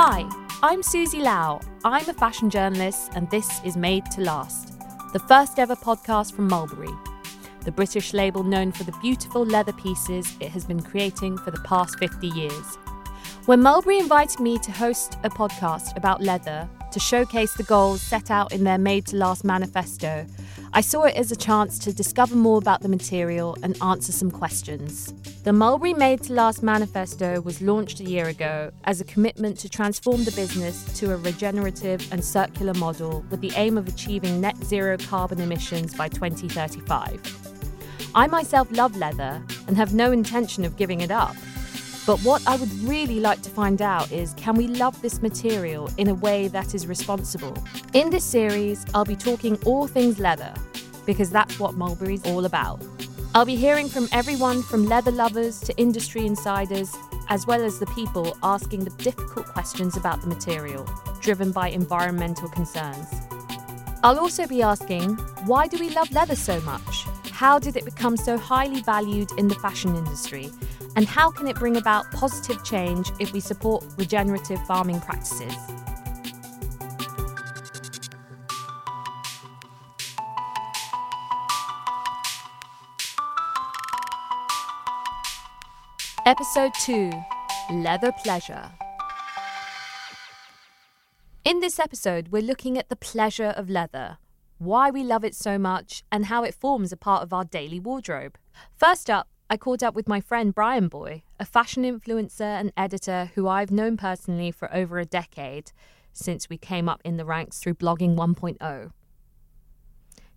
Hi, I'm Susie Lau. I'm a fashion journalist, and this is Made to Last, the first ever podcast from Mulberry, the British label known for the beautiful leather pieces it has been creating for the past 50 years. When Mulberry invited me to host a podcast about leather to showcase the goals set out in their Made to Last manifesto, I saw it as a chance to discover more about the material and answer some questions. The Mulberry Made to Last manifesto was launched a year ago as a commitment to transform the business to a regenerative and circular model with the aim of achieving net zero carbon emissions by 2035. I myself love leather and have no intention of giving it up. But what I would really like to find out is can we love this material in a way that is responsible? In this series, I'll be talking all things leather, because that's what Mulberry's all about. I'll be hearing from everyone from leather lovers to industry insiders, as well as the people asking the difficult questions about the material, driven by environmental concerns. I'll also be asking why do we love leather so much? How did it become so highly valued in the fashion industry? And how can it bring about positive change if we support regenerative farming practices? Episode 2 Leather Pleasure. In this episode, we're looking at the pleasure of leather, why we love it so much, and how it forms a part of our daily wardrobe. First up, I caught up with my friend Bryanboy, a fashion influencer and editor who I've known personally for over a decade since we came up in the ranks through blogging 1.0.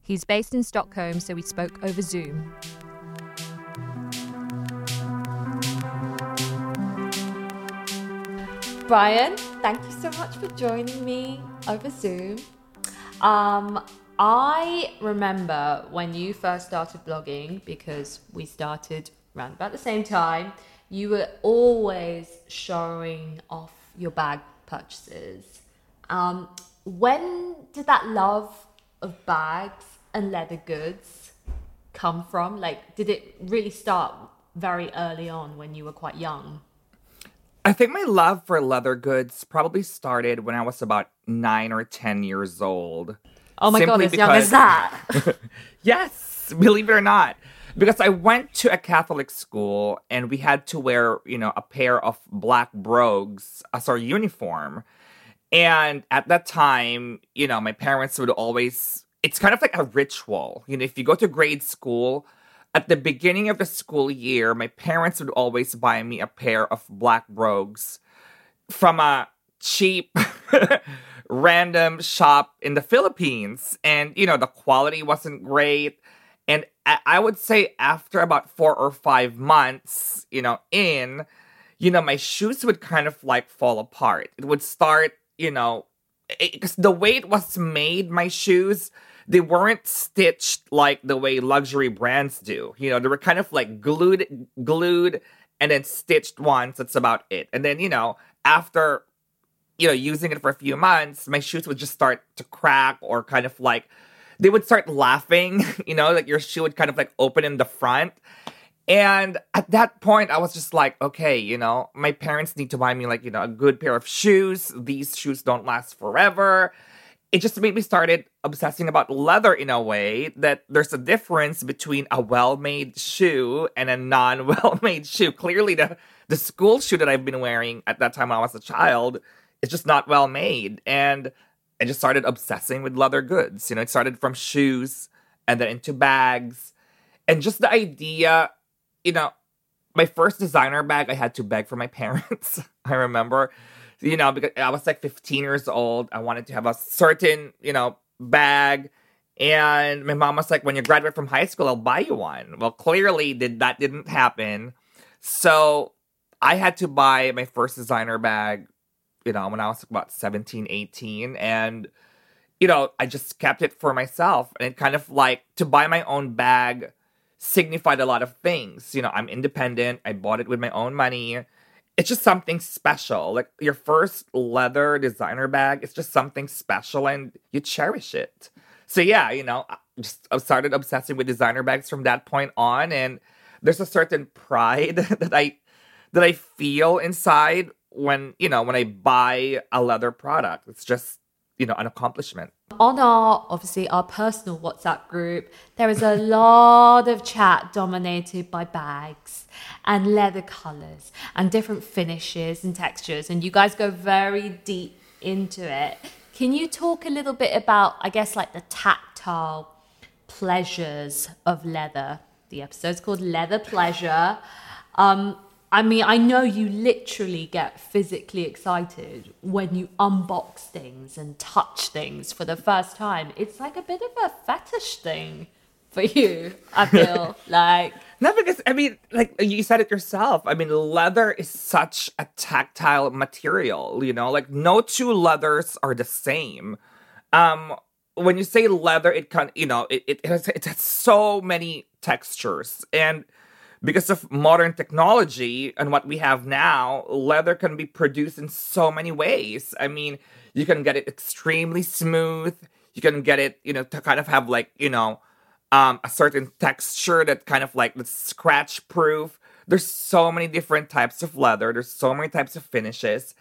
He's based in Stockholm, so we spoke over Zoom. Bryan, thank you so much for joining me over Zoom. Um, I remember when you first started blogging because we started around about the same time. You were always showing off your bag purchases. Um, when did that love of bags and leather goods come from? Like, did it really start very early on when you were quite young? I think my love for leather goods probably started when I was about nine or 10 years old. Oh my god, as because, young as that. yes, believe it or not. Because I went to a Catholic school and we had to wear, you know, a pair of black brogues uh, as our uniform. And at that time, you know, my parents would always, it's kind of like a ritual. You know, if you go to grade school, at the beginning of the school year, my parents would always buy me a pair of black brogues from a cheap random shop in the Philippines. And, you know, the quality wasn't great. And I would say after about four or five months, you know, in, you know, my shoes would kind of like fall apart. It would start, you know, because the way it was made, my shoes, they weren't stitched like the way luxury brands do. You know, they were kind of like glued, glued, and then stitched once. That's about it. And then, you know, after you know, using it for a few months, my shoes would just start to crack or kind of like they would start laughing, you know, like your shoe would kind of like open in the front. And at that point, I was just like, okay, you know, my parents need to buy me like, you know, a good pair of shoes. These shoes don't last forever. It just made me started obsessing about leather in a way that there's a difference between a well-made shoe and a non-well-made shoe. Clearly, the the school shoe that I've been wearing at that time when I was a child it's just not well made. And I just started obsessing with leather goods. You know, it started from shoes and then into bags. And just the idea, you know, my first designer bag, I had to beg for my parents. I remember, you know, because I was like 15 years old. I wanted to have a certain, you know, bag. And my mom was like, when you graduate from high school, I'll buy you one. Well, clearly did that didn't happen. So I had to buy my first designer bag you know, when I was about 17, 18. And, you know, I just kept it for myself. And it kind of like to buy my own bag signified a lot of things. You know, I'm independent, I bought it with my own money. It's just something special. Like your first leather designer bag, it's just something special and you cherish it. So, yeah, you know, I just started obsessing with designer bags from that point on. And there's a certain pride that I that I feel inside when, you know, when I buy a leather product. It's just, you know, an accomplishment. On our, obviously, our personal WhatsApp group, there is a lot of chat dominated by bags and leather colors and different finishes and textures. And you guys go very deep into it. Can you talk a little bit about, I guess, like the tactile pleasures of leather? The episode's called Leather Pleasure. Um, I mean, I know you literally get physically excited when you unbox things and touch things for the first time. It's like a bit of a fetish thing for you, I feel like. No, because I mean, like you said it yourself. I mean, leather is such a tactile material, you know, like no two leathers are the same. Um, when you say leather, it can, you know, it, it, has, it has so many textures. And because of modern technology and what we have now, leather can be produced in so many ways. I mean, you can get it extremely smooth. You can get it, you know, to kind of have like, you know, um, a certain texture that kind of like the scratch proof. There's so many different types of leather. There's so many types of finishes.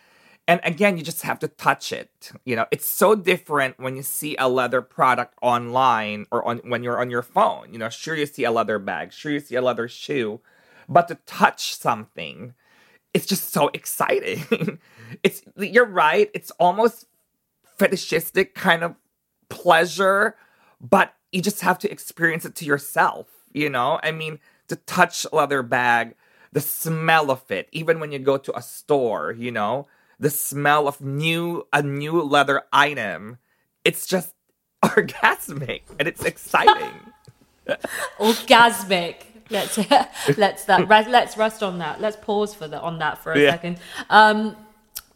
And again, you just have to touch it. You know, it's so different when you see a leather product online or on when you're on your phone. You know, sure you see a leather bag, sure you see a leather shoe, but to touch something, it's just so exciting. it's you're right. It's almost fetishistic kind of pleasure, but you just have to experience it to yourself. You know, I mean, to touch leather bag, the smell of it, even when you go to a store, you know the smell of new a new leather item. It's just orgasmic and it's exciting. orgasmic. Let's let's that let's rest on that. Let's pause for the on that for a yeah. second. Um,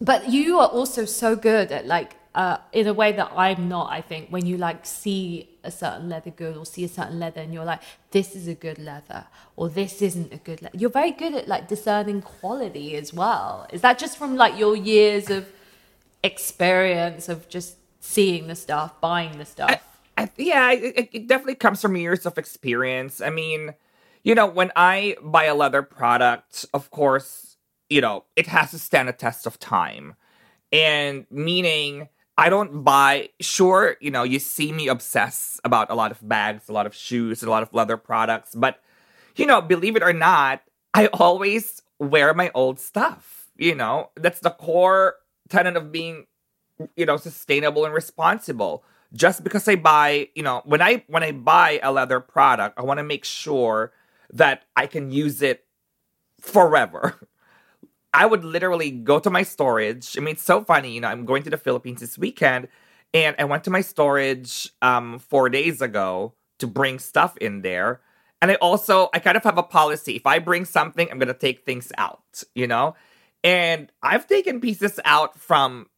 but you are also so good at like uh, in a way that I'm not. I think when you like see a certain leather good or see a certain leather and you're like, this is a good leather or this isn't a good leather. You're very good at like discerning quality as well. Is that just from like your years of experience of just seeing the stuff, buying the stuff? I, I, yeah, it, it definitely comes from years of experience. I mean, you know, when I buy a leather product, of course, you know, it has to stand a test of time. And meaning, I don't buy, sure, you know, you see me obsess about a lot of bags, a lot of shoes, a lot of leather products, but, you know, believe it or not, I always wear my old stuff. You know, that's the core tenet of being, you know, sustainable and responsible. Just because I buy, you know, when I when I buy a leather product, I want to make sure that I can use it forever. I would literally go to my storage. I mean, it's so funny. You know, I'm going to the Philippines this weekend, and I went to my storage um, four days ago to bring stuff in there. And I also, I kind of have a policy. If I bring something, I'm going to take things out, you know? And I've taken pieces out from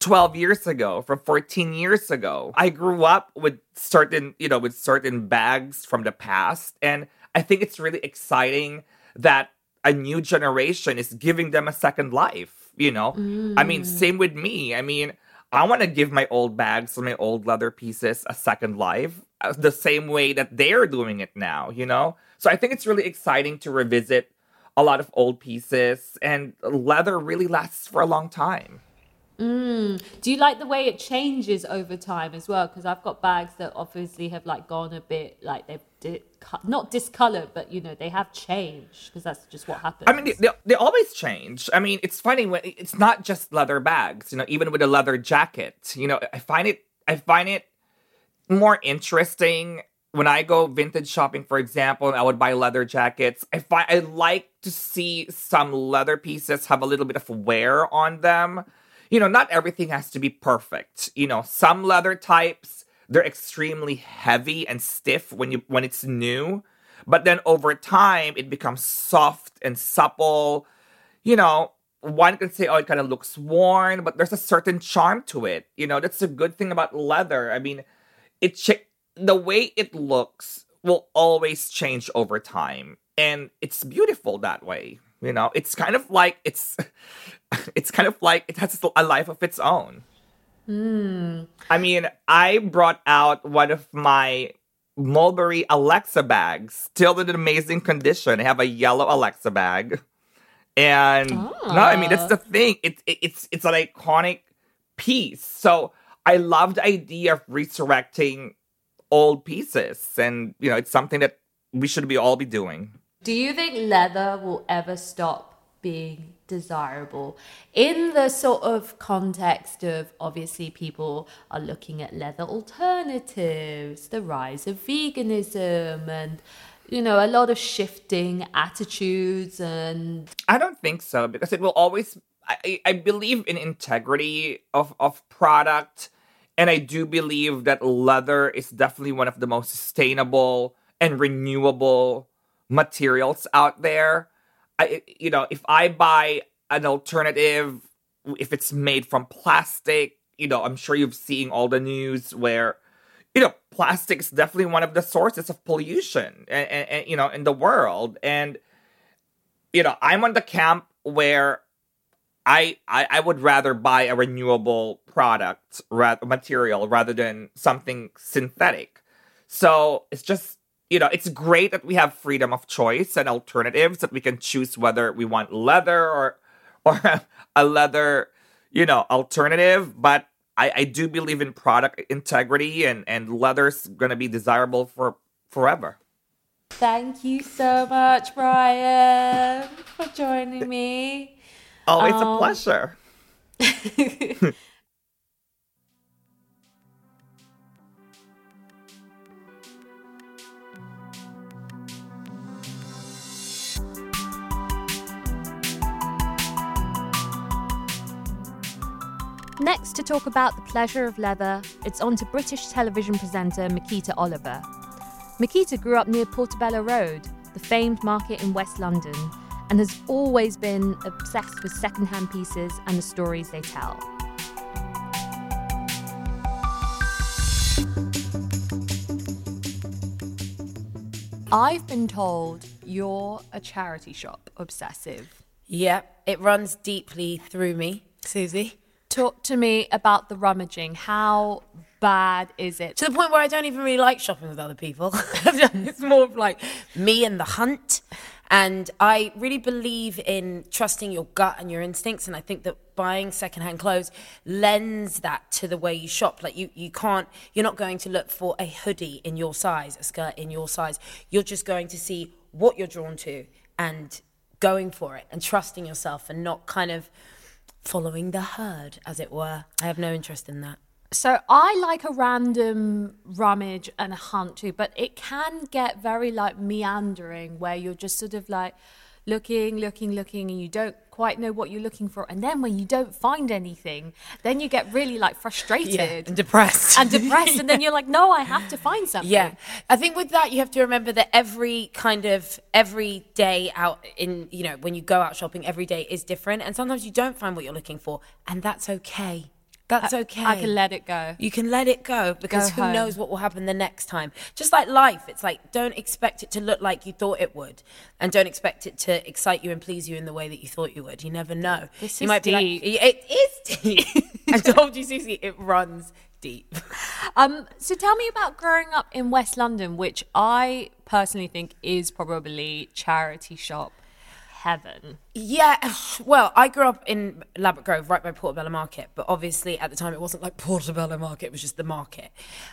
12 years ago, from 14 years ago. I grew up with certain, you know, with certain bags from the past. And I think it's really exciting that a new generation is giving them a second life, you know? Mm. I mean, mm. same with me. I mean, I want to give my old bags and my old leather pieces a second life uh, the same way that they're doing it now, you know? So I think it's really exciting to revisit a lot of old pieces, and leather really lasts for a long time. Mm. Do you like the way it changes over time as well? Because I've got bags that obviously have like gone a bit like they've di- not discolored, but you know they have changed because that's just what happens. I mean, they, they, always change. I mean, it's funny when it's not just leather bags. You know, even with a leather jacket. You know, I find it I find it more interesting when I go vintage shopping, for example, and I would buy leather jackets. I find I like to see some leather pieces have a little bit of wear on them you know, not everything has to be perfect. You know, some leather types, they're extremely heavy and stiff when you when it's new, but then over time it becomes soft and supple. You know, one can say, oh, it kind of looks worn, but there's a certain charm to it. You know, that's a good thing about leather. I mean, it ch- the way it looks will always change over time, and it's beautiful that way. You know, it's kind of like it's it's kind of like it has a life of its own. Mm. I mean, I brought out one of my Mulberry Alexa bags, still in an amazing condition. I have a yellow Alexa bag. And no, I mean that's the thing. It's it, it's it's an iconic piece. So I love the idea of resurrecting old pieces, and you know, it's something that we should be all be doing. Do you think leather will ever stop being desirable? In the sort of context of obviously people are looking at leather alternatives, the rise of veganism, and you know, a lot of shifting attitudes and I don't think so because it will always I, I believe in integrity of, of product and I do believe that leather is definitely one of the most sustainable and renewable materials out there. I you know, if I buy an alternative if it's made from plastic, you know, I'm sure you've seen all the news where you know, plastic is definitely one of the sources of pollution, and, and, and, you know, in the world. And you know, I'm on the camp where I, I I would rather buy a renewable product, ra- material, rather than something synthetic. So it's just you know, it's great that we have freedom of choice and alternatives that we can choose whether we want leather or or a leather, you know, alternative. But I, I do believe in product integrity and, and leather's gonna be desirable for forever. Thank you so much, Bryan, for joining me. Oh, it's um, a pleasure. Next, to talk about the pleasure of leather, it's on to British television presenter Miquita Oliver. Miquita grew up near Portobello Road, the famed market in West London, and has always been obsessed with secondhand pieces and the stories they tell. I've been told you're a charity shop obsessive. Yep, it runs deeply through me, Susie. Talk to me about the rummaging. How bad is it? To the point where I don't even really like shopping with other people. it's more of like me and the hunt. And I really believe in trusting your gut and your instincts. And I think that buying secondhand clothes lends that to the way you shop. Like you, you can't, you're not going to look for a hoodie in your size, a skirt in your size. You're just going to see what you're drawn to and going for it and trusting yourself and not kind of following the herd, as it were. I have no interest in that. So I like a random rummage and a hunt too, but it can get very like meandering where you're just sort of like looking, looking, looking, and you don't quite know what you're looking for. And then when you don't find anything, then you get really like frustrated yeah, and depressed. And depressed. and then you're like, no, I have to find something. Yeah. I think with that, you have to remember that every kind of, every day out in, you know, when you go out shopping, every day is different. And sometimes you don't find what you're looking for. And that's okay. That's okay. I can let it go. You can let it go because go who home. knows what will happen the next time. Just like life, it's like don't expect it to look like you thought it would, and don't expect it to excite you and please you in the way that you thought you would. You never know. This you is might deep. be like, it is deep. I told you, Susie, it runs deep. Um, so tell me about growing up in West London, which I personally think is probably charity shop heaven. Yeah, well, I grew up in Ladbroke Grove, right by Portobello Market, but obviously at the time it wasn't like Portobello Market, it was just the market.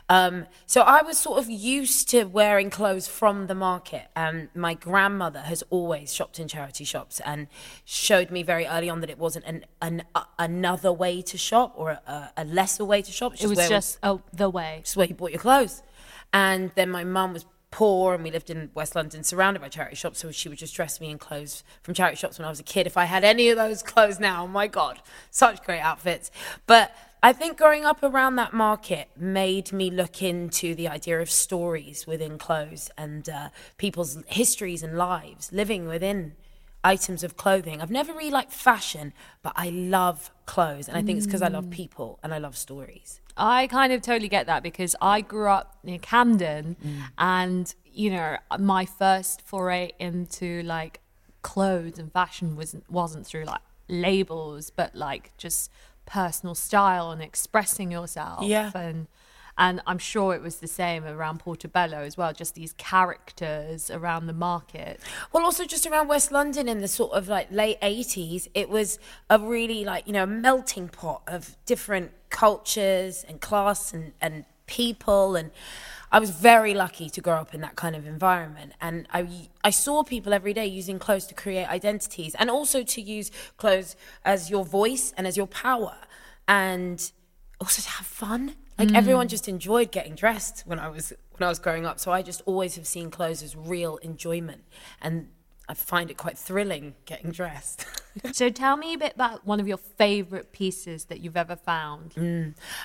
Um, so I was sort of used to wearing clothes from the market. And my grandmother has always shopped in charity shops and showed me very early on that it wasn't an, an uh, another way to shop or a, a lesser way to shop. It was just oh, the way. Just where you bought your clothes. And then my mum was poor and we lived in West London surrounded by charity shops. So she would just dress me in clothes from charity shops when I was a kid. If I had any of those clothes now, oh my God, such great outfits. But I think growing up around that market made me look into the idea of stories within clothes and uh, people's histories and lives living within items of clothing. I've never really liked fashion, but I love clothes. And I think it's because I love mm. people and I love stories. I kind of totally get that because I grew up near Camden mm. and, you know, my first foray into like clothes and fashion wasn't wasn't through like labels, but like just personal style and expressing yourself. Yeah. And And I'm sure it was the same around Portobello as well, just these characters around the market. Well, also just around West London in the sort of like late 80s, it was a really like, you know, melting pot of different cultures and class and, and people. And I was very lucky to grow up in that kind of environment. And I, I saw people every day using clothes to create identities and also to use clothes as your voice and as your power. And also to have fun. Like everyone just enjoyed getting dressed when I was when I was growing up. So I just always have seen clothes as real enjoyment, and I find it quite thrilling getting dressed. So tell me a bit about one of your favorite pieces that you've ever found.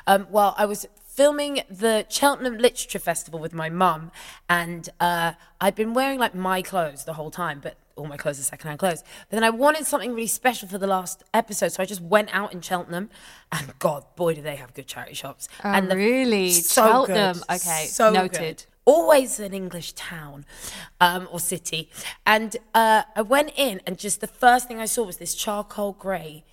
um, well, I was filming the Cheltenham Literature Festival with my mum, and uh, I'd been wearing like my clothes the whole time, but all my clothes are secondhand clothes. But then I wanted something really special for the last episode, so I just went out in Cheltenham, and God, boy, do they have good charity shops! and Oh, really? so Cheltenham. good. Okay, so noted. good. Always an English town um, or city, and uh, I went in, and just the first thing I saw was this charcoal grey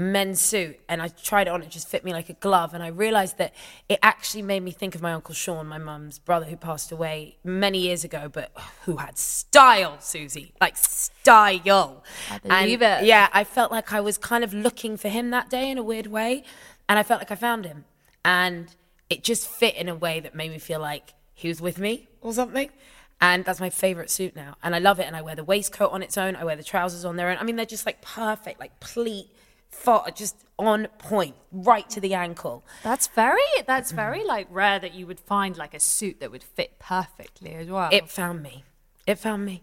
men's suit and I tried it on, it just fit me like a glove. And I realized that it actually made me think of my Uncle Sean, my mum's brother who passed away many years ago, but who had style, Susie, like style. I believe and it. Yeah, I felt like I was kind of looking for him that day in a weird way. And I felt like I found him. And it just fit in a way that made me feel like he was with me or something. And that's my favorite suit now. And I love it. And I wear the waistcoat on its own. I wear the trousers on their own. I mean, they're just like perfect, like pleat, fo- just on point, right to the ankle. That's very that's very like rare that you would find like a suit that would fit perfectly as well. It found me. It found me.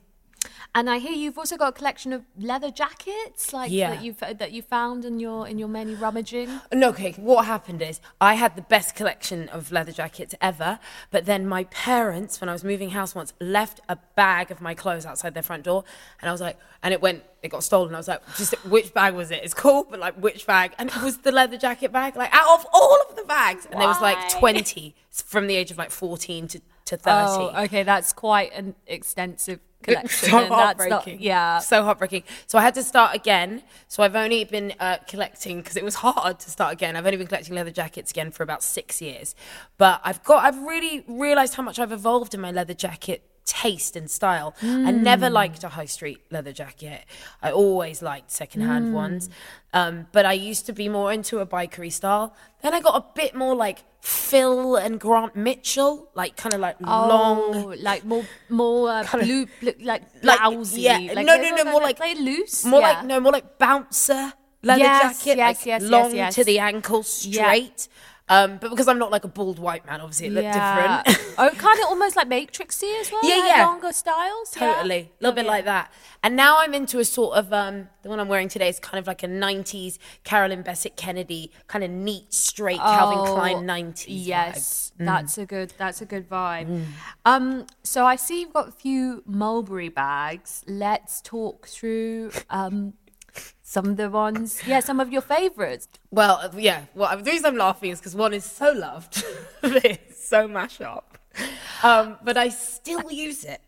And I hear you've also got a collection of leather jackets, like Yeah. that you that you found in your in your many rummaging. No, okay. What happened is I had the best collection of leather jackets ever, but then my parents, when I was moving house once, left a bag of my clothes outside their front door, and I was like, and it went, it got stolen. I was like, just which bag was it? It's cool, but like which bag? And it was the leather jacket bag, like out of all of the bags, and there was like twenty from the age of like fourteen to to thirty. Oh, okay, that's quite an extensive collection. so and that's not- heartbreaking. yeah. so heartbreaking. So I had to start again. So I've only been uh, collecting because it was hard to start again. I've only been collecting leather jackets again for about six years, but I've got. I've really realised how much I've evolved in my leather jacket taste and style. I never liked a high street leather jacket. I always liked secondhand ones. Um, but I used to be more into a bikery style. Then I got a bit more like Phil and Grant Mitchell, like kind of like long Oh, like more more uh, blue, blue, like Like, yeah, like, no, no, no, more like- they loose. More yeah. like no, more like bouncer leather Yes, jacket, yes, like yes, long to the ankle, straight. Um, but because I'm not like a bald white man, obviously it looked yeah. different. oh, kind of almost like Matrixy as well. Yeah, like yeah. Longer styles. yeah? totally, a little bit Okay. like that. And now I'm into a sort of um, the one I'm wearing today is kind of like a '90s Carolyn Bessette Kennedy, kind of neat, straight Calvin Oh, Klein '90s. Yes, vibe. that's a good. That's a good vibe. Um, so I see you've got a few Mulberry bags. Let's talk through um, some of the ones. Yeah, some of your favorites. Well, yeah. Well, the reason I'm laughing is because one is so loved, it's so mash up, um, but I still use it.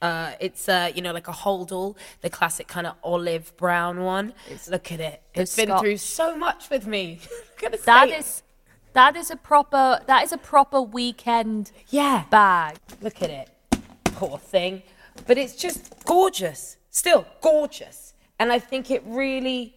Uh, it's uh, you know like a holdall, the classic kind of olive brown one. Look at it; it's been Scot- through so much with me. Look at the That is that is a proper that is a proper weekend yeah. bag. Look at it, poor thing. But it's just gorgeous, still gorgeous, and I think it really.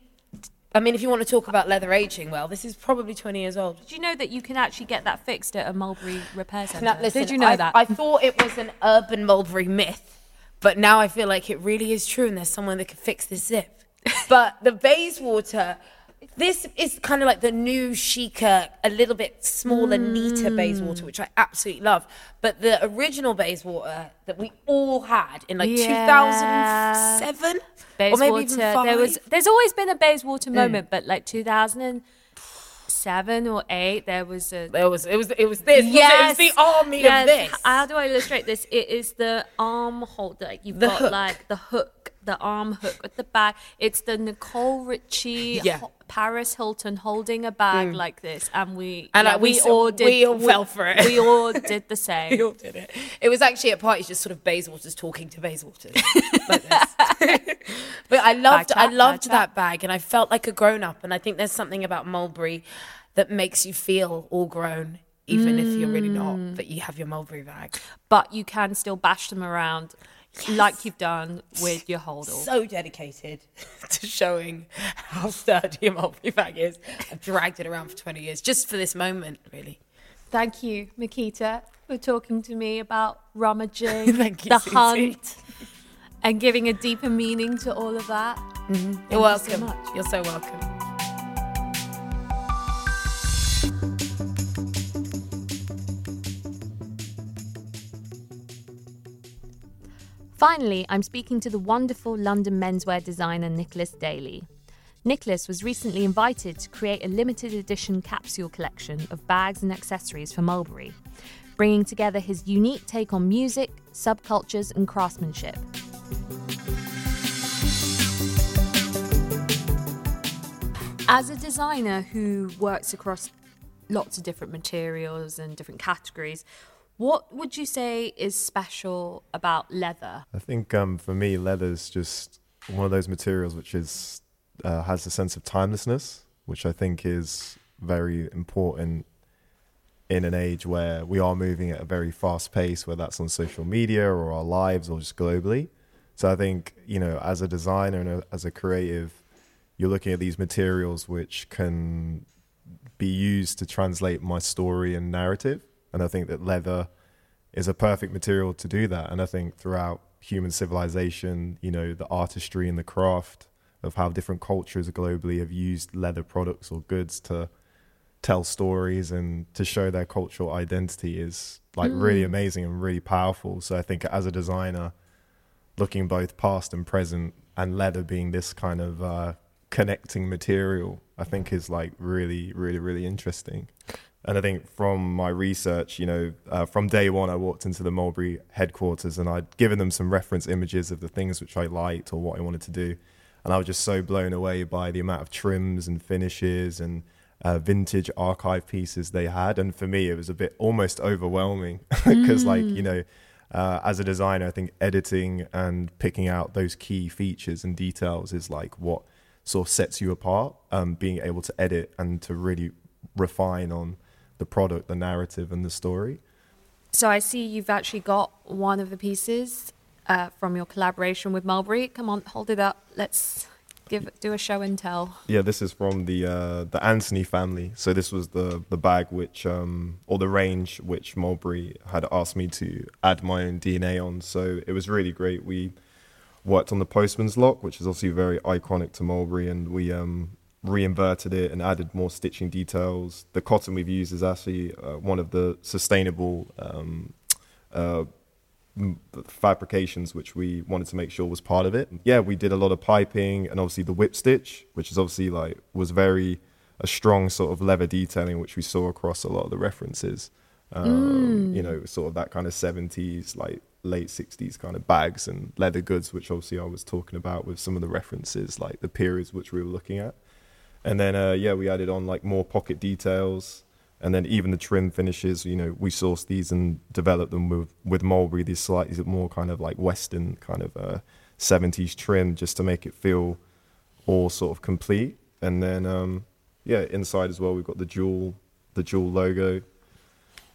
I mean, if you want to talk about leather aging, well, this is probably 20 years old. Did you know that you can actually get that fixed at a Mulberry repair centre? Now, listen, Did you know I, that? I thought it was an urban Mulberry myth, but now I feel like it really is true, and there's someone that could fix this zip. but the Bayswater, this is kind of like the new chicer, a little bit smaller, neater Mm. Bayswater, which I absolutely love. But the original Bayswater that we all had in like Yeah. 2007, or Bayswater. maybe even five. There was there's always been a Bayswater moment, but like 2007 or 8 there was a There was it was it was this. wasn't it? was the army yes. of this. How do I illustrate this? It is the arm holder. Like you've The got hook. like the hook, the arm hook at the back. It's the Nicole Richie, Yeah. Mm. Ho- Paris Hilton holding a bag like this, and we And, yeah, like, we we all did. we all fell for it. We all did the same. We all did it. It was actually at parties just sort of Bayswaters talking to Bayswaters. like but I loved chat, I loved that bag and I felt like a grown up and I think there's something about Mulberry that makes you feel all grown even if you're really not, but you have your mulberry bag. But you can still bash them around like you've done with your holdall. So dedicated to showing how sturdy a mulberry bag is. I've dragged it around for 20 years just for this moment, really. Thank you, Miquita, for talking to me about rummaging, Thank you, the Susie. hunt, and giving a deeper meaning to all of that. Mm-hmm. You're you so welcome. much. You're so welcome. Finally, I'm speaking to the wonderful London menswear designer Nicholas Daley. Nicholas was recently invited to create a limited edition capsule collection of bags and accessories for Mulberry, bringing together his unique take on music, subcultures, and craftsmanship. As a designer who works across lots of different materials and different categories, what would you say is special about leather? I think um, for me, leather is just one of those materials which is uh, has a sense of timelessness, which I think is very important in an age where we are moving at a very fast pace, whether that's on social media or our lives or just globally. So I think you know, as a designer and a, as a creative, you're looking at these materials which can be used to translate my story and narrative. And I think that leather is a perfect material to do that. And I think throughout human civilization, you know, the artistry and the craft of how different cultures globally have used leather products or goods to tell stories and to show their cultural identity is like really amazing and really powerful. So I think as a designer, looking both past and present and leather being this kind of uh, connecting material, I think is like really, really, really interesting. And I think from my research, you know, uh, from day one, I walked into the Mulberry headquarters and I'd given them some reference images of the things which I liked or what I wanted to do. And I was just so blown away by the amount of trims and finishes and uh, vintage archive pieces they had. And for me, it was a bit almost overwhelming because, like, you know, uh, as a designer, I think editing and picking out those key features and details is like what sort of sets you apart. Um, being able to edit and to really refine on the product, the narrative, and the story. So I see you've actually got one of the pieces uh, from your collaboration with Mulberry. Come on, hold it up. Let's give do a show and tell. Yeah, this is from the uh, the Antony family. So this was the the bag which um or the range which Mulberry had asked me to add my own DNA on. So it was really great. We worked on the postman's lock, which is obviously very iconic to Mulberry, and we um reinverted it and added more stitching details. The cotton we've used is actually uh, one of the sustainable um, uh, fabrications which we wanted to make sure was part of it. Yeah, we did a lot of piping and obviously the whip stitch, which is obviously like was very a strong sort of leather detailing, which we saw across a lot of the references. Um, You know, sort of that kind of seventies, like late sixties kind of bags and leather goods, which obviously I was talking about with some of the references, like the periods which we were looking at. And then uh, yeah, we added on like more pocket details, and then even the trim finishes. You know, we sourced these and developed them with with Mulberry. These slightly more kind of like Western kind of uh, 70s trim, just to make it feel all sort of complete. And then um, yeah, inside as well, we've got the jewel the jewel logo,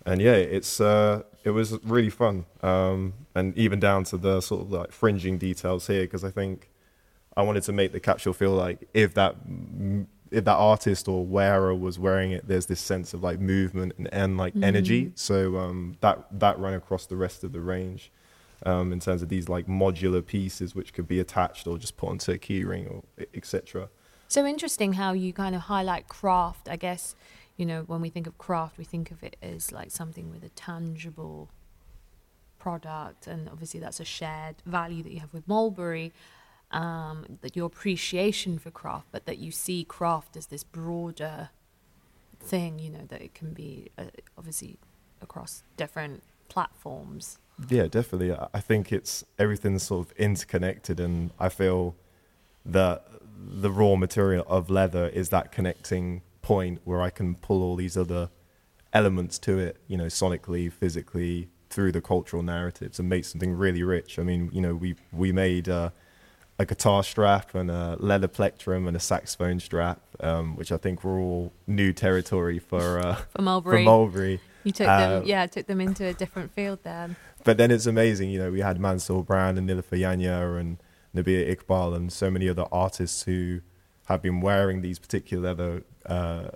and yeah, it's uh, it was really fun. Um, and even down to the sort of like fringing details here, because I think I wanted to make the capsule feel like if that if that artist or wearer was wearing it, there's this sense of like movement and, and like energy. So um, that that ran across the rest of the range um, in terms of these like modular pieces which could be attached or just put onto a keyring or etc. So interesting how you kind of highlight craft. I guess you know when we think of craft, we think of it as like something with a tangible product, and obviously that's a shared value that you have with Mulberry. Um, that your appreciation for craft, but that you see craft as this broader thing. You know that it can be uh, obviously across different platforms. Yeah, definitely. I- think it's everything's sort of interconnected, and I feel that the raw material of leather is that connecting point where I can pull all these other elements to it, you know, sonically, physically, through the cultural narratives, and make something really rich. I mean, you know, we we made uh, a guitar strap and a leather plectrum and a saxophone strap, um, which I think were all new territory for uh, For Mulberry. for Mulberry. You took Uh, them, yeah, took them into a different field then. But then it's amazing, you know, we had Mansour Brown and Nilofer Yanya and Nabihah Iqbal and so many other artists who have been wearing these particular leather uh,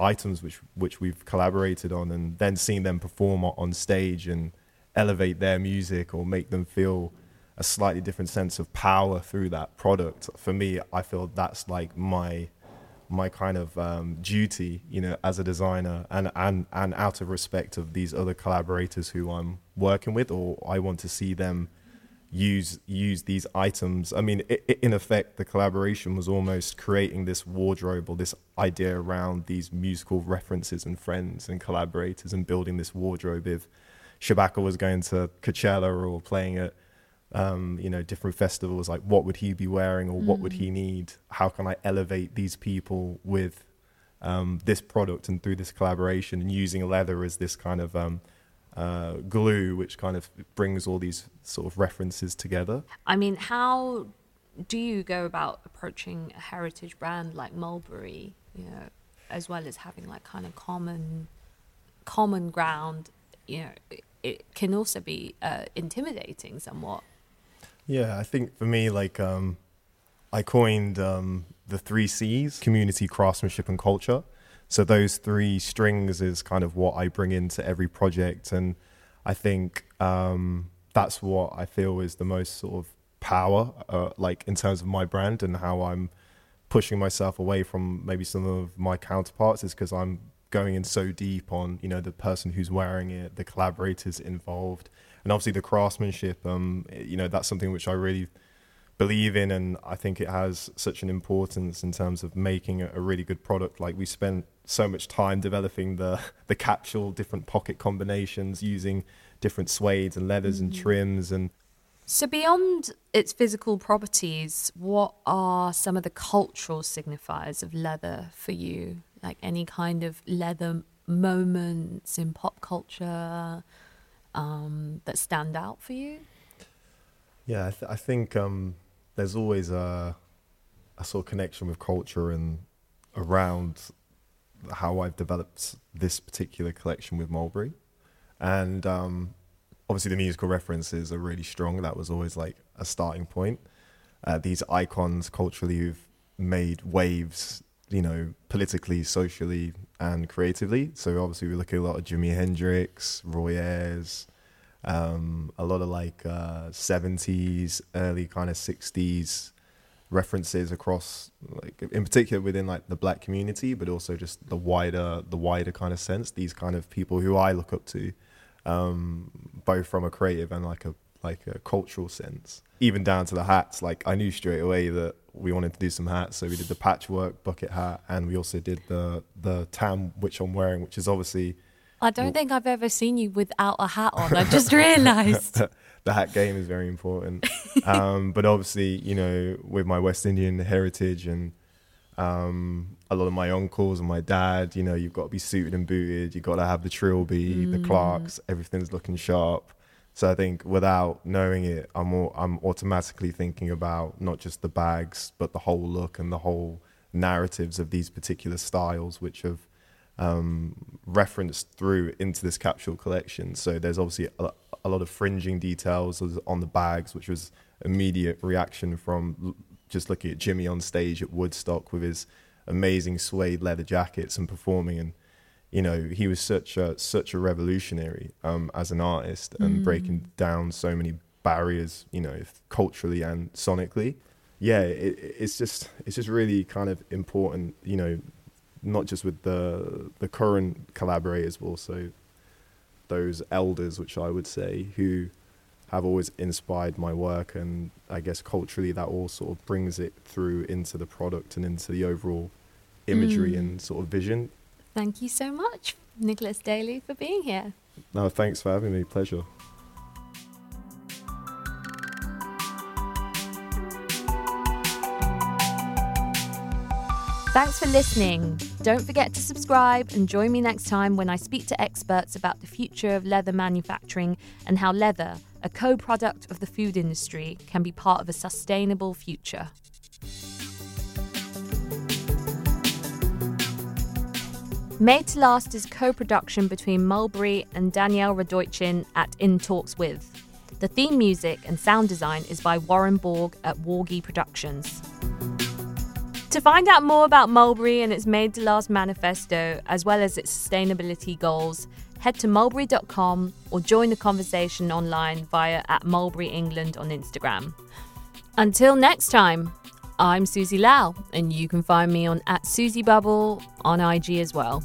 items which which we've collaborated on and then seeing them perform on stage and elevate their music or make them feel a slightly different sense of power through that product. For me, I feel that's like my my kind of um, duty, you know, as a designer, and and and out of respect of these other collaborators who I'm working with, or I want to see them use use these items. I mean, i i in effect, the collaboration was almost creating this wardrobe or this idea around these musical references and friends and collaborators, and building this wardrobe. If Shabaka was going to Coachella or playing at um, you know, different festivals, like what would he be wearing or what would he need? How can I elevate these people with um, this product and through this collaboration and using leather as this kind of um, uh, glue, which kind of brings all these sort of references together. I mean, how do you go about approaching a heritage brand like Mulberry, you know, as well as having like kind of common common ground, you know, it, it can also be uh, intimidating somewhat. Yeah, I think for me, like, um, I coined um, the three C's community, craftsmanship, and culture. So those three strings is kind of what I bring into every project. And I think um, that's what I feel is the most sort of power, uh, like in terms of my brand and how I'm pushing myself away from maybe some of my counterparts is because I'm going in so deep on you know the person who's wearing it, the collaborators involved, and obviously the craftsmanship. Um, you know that's something which I really believe in, and I think it has such an importance in terms of making a, a really good product. Like we spent so much time developing the the capsule, different pocket combinations, using different suedes and leathers and trims and So, beyond its physical properties, what are some of the cultural signifiers of leather for you? Like any kind of leather moments in pop culture um, that stand out for you? Yeah, I, th- I think um, there's always a, a sort of connection with culture and around how I've developed this particular collection with Mulberry. And um, obviously, the musical references are really strong. That was always like a starting point. Uh, these icons culturally who've made waves, you know, politically, socially, and creatively. So obviously, we look at a lot of Jimi Hendrix, Roy Ayers, um, a lot of like uh, 70s, early kind of 60s references across, like in particular within like the black community, but also just the wider, the wider kind of sense. These kind of people who I look up to, um, both from a creative and like a like a cultural sense. Even down to the hats, like I knew straight away that we wanted to do some hats, so we did the patchwork bucket hat, and we also did the the tam which I'm wearing, which is obviously I don't think I've ever seen you without a hat on. I just realised. the hat game is very important. um, but obviously, you know, with my West Indian heritage and um, a lot of my uncles and my dad, you know, you've got to be suited and booted. You've got to have the trilby, the Clarks, everything's looking sharp. So I think without knowing it, I'm all, I'm automatically thinking about not just the bags, but the whole look and the whole narratives of these particular styles, which have um, referenced through into this capsule collection. So there's obviously a, a lot of fringing details on the bags, which was immediate reaction from just looking at Jimi on stage at Woodstock with his amazing suede leather jackets and performing. And you know, he was such a such a revolutionary um, as an artist and breaking down so many barriers, you know, culturally and sonically. Yeah, it, it's just it's just really kind of important, you know, not just with the the current collaborators, but also those elders, which I would say, who have always inspired my work, and I guess culturally that all sort of brings it through into the product and into the overall imagery and sort of vision. Thank you so much, Nicholas Daley, for being here. No, thanks for having me. Pleasure. Thanks for listening. Don't forget to subscribe and join me next time when I speak to experts about the future of leather manufacturing and how leather a co product of the food industry, can be part of a sustainable future. Made to Last is co production between Mulberry and Danielle Radojcin at In Talks With. The theme music and sound design is by Warren Borg at Wargy Productions. To find out more about Mulberry and its Made to Last manifesto, as well as its sustainability goals, head to mulberry.com or join the conversation online via at Mulberry England on Instagram. Until next time, I'm Susie Lau, and you can find me on at Susie Bubble on IG as well.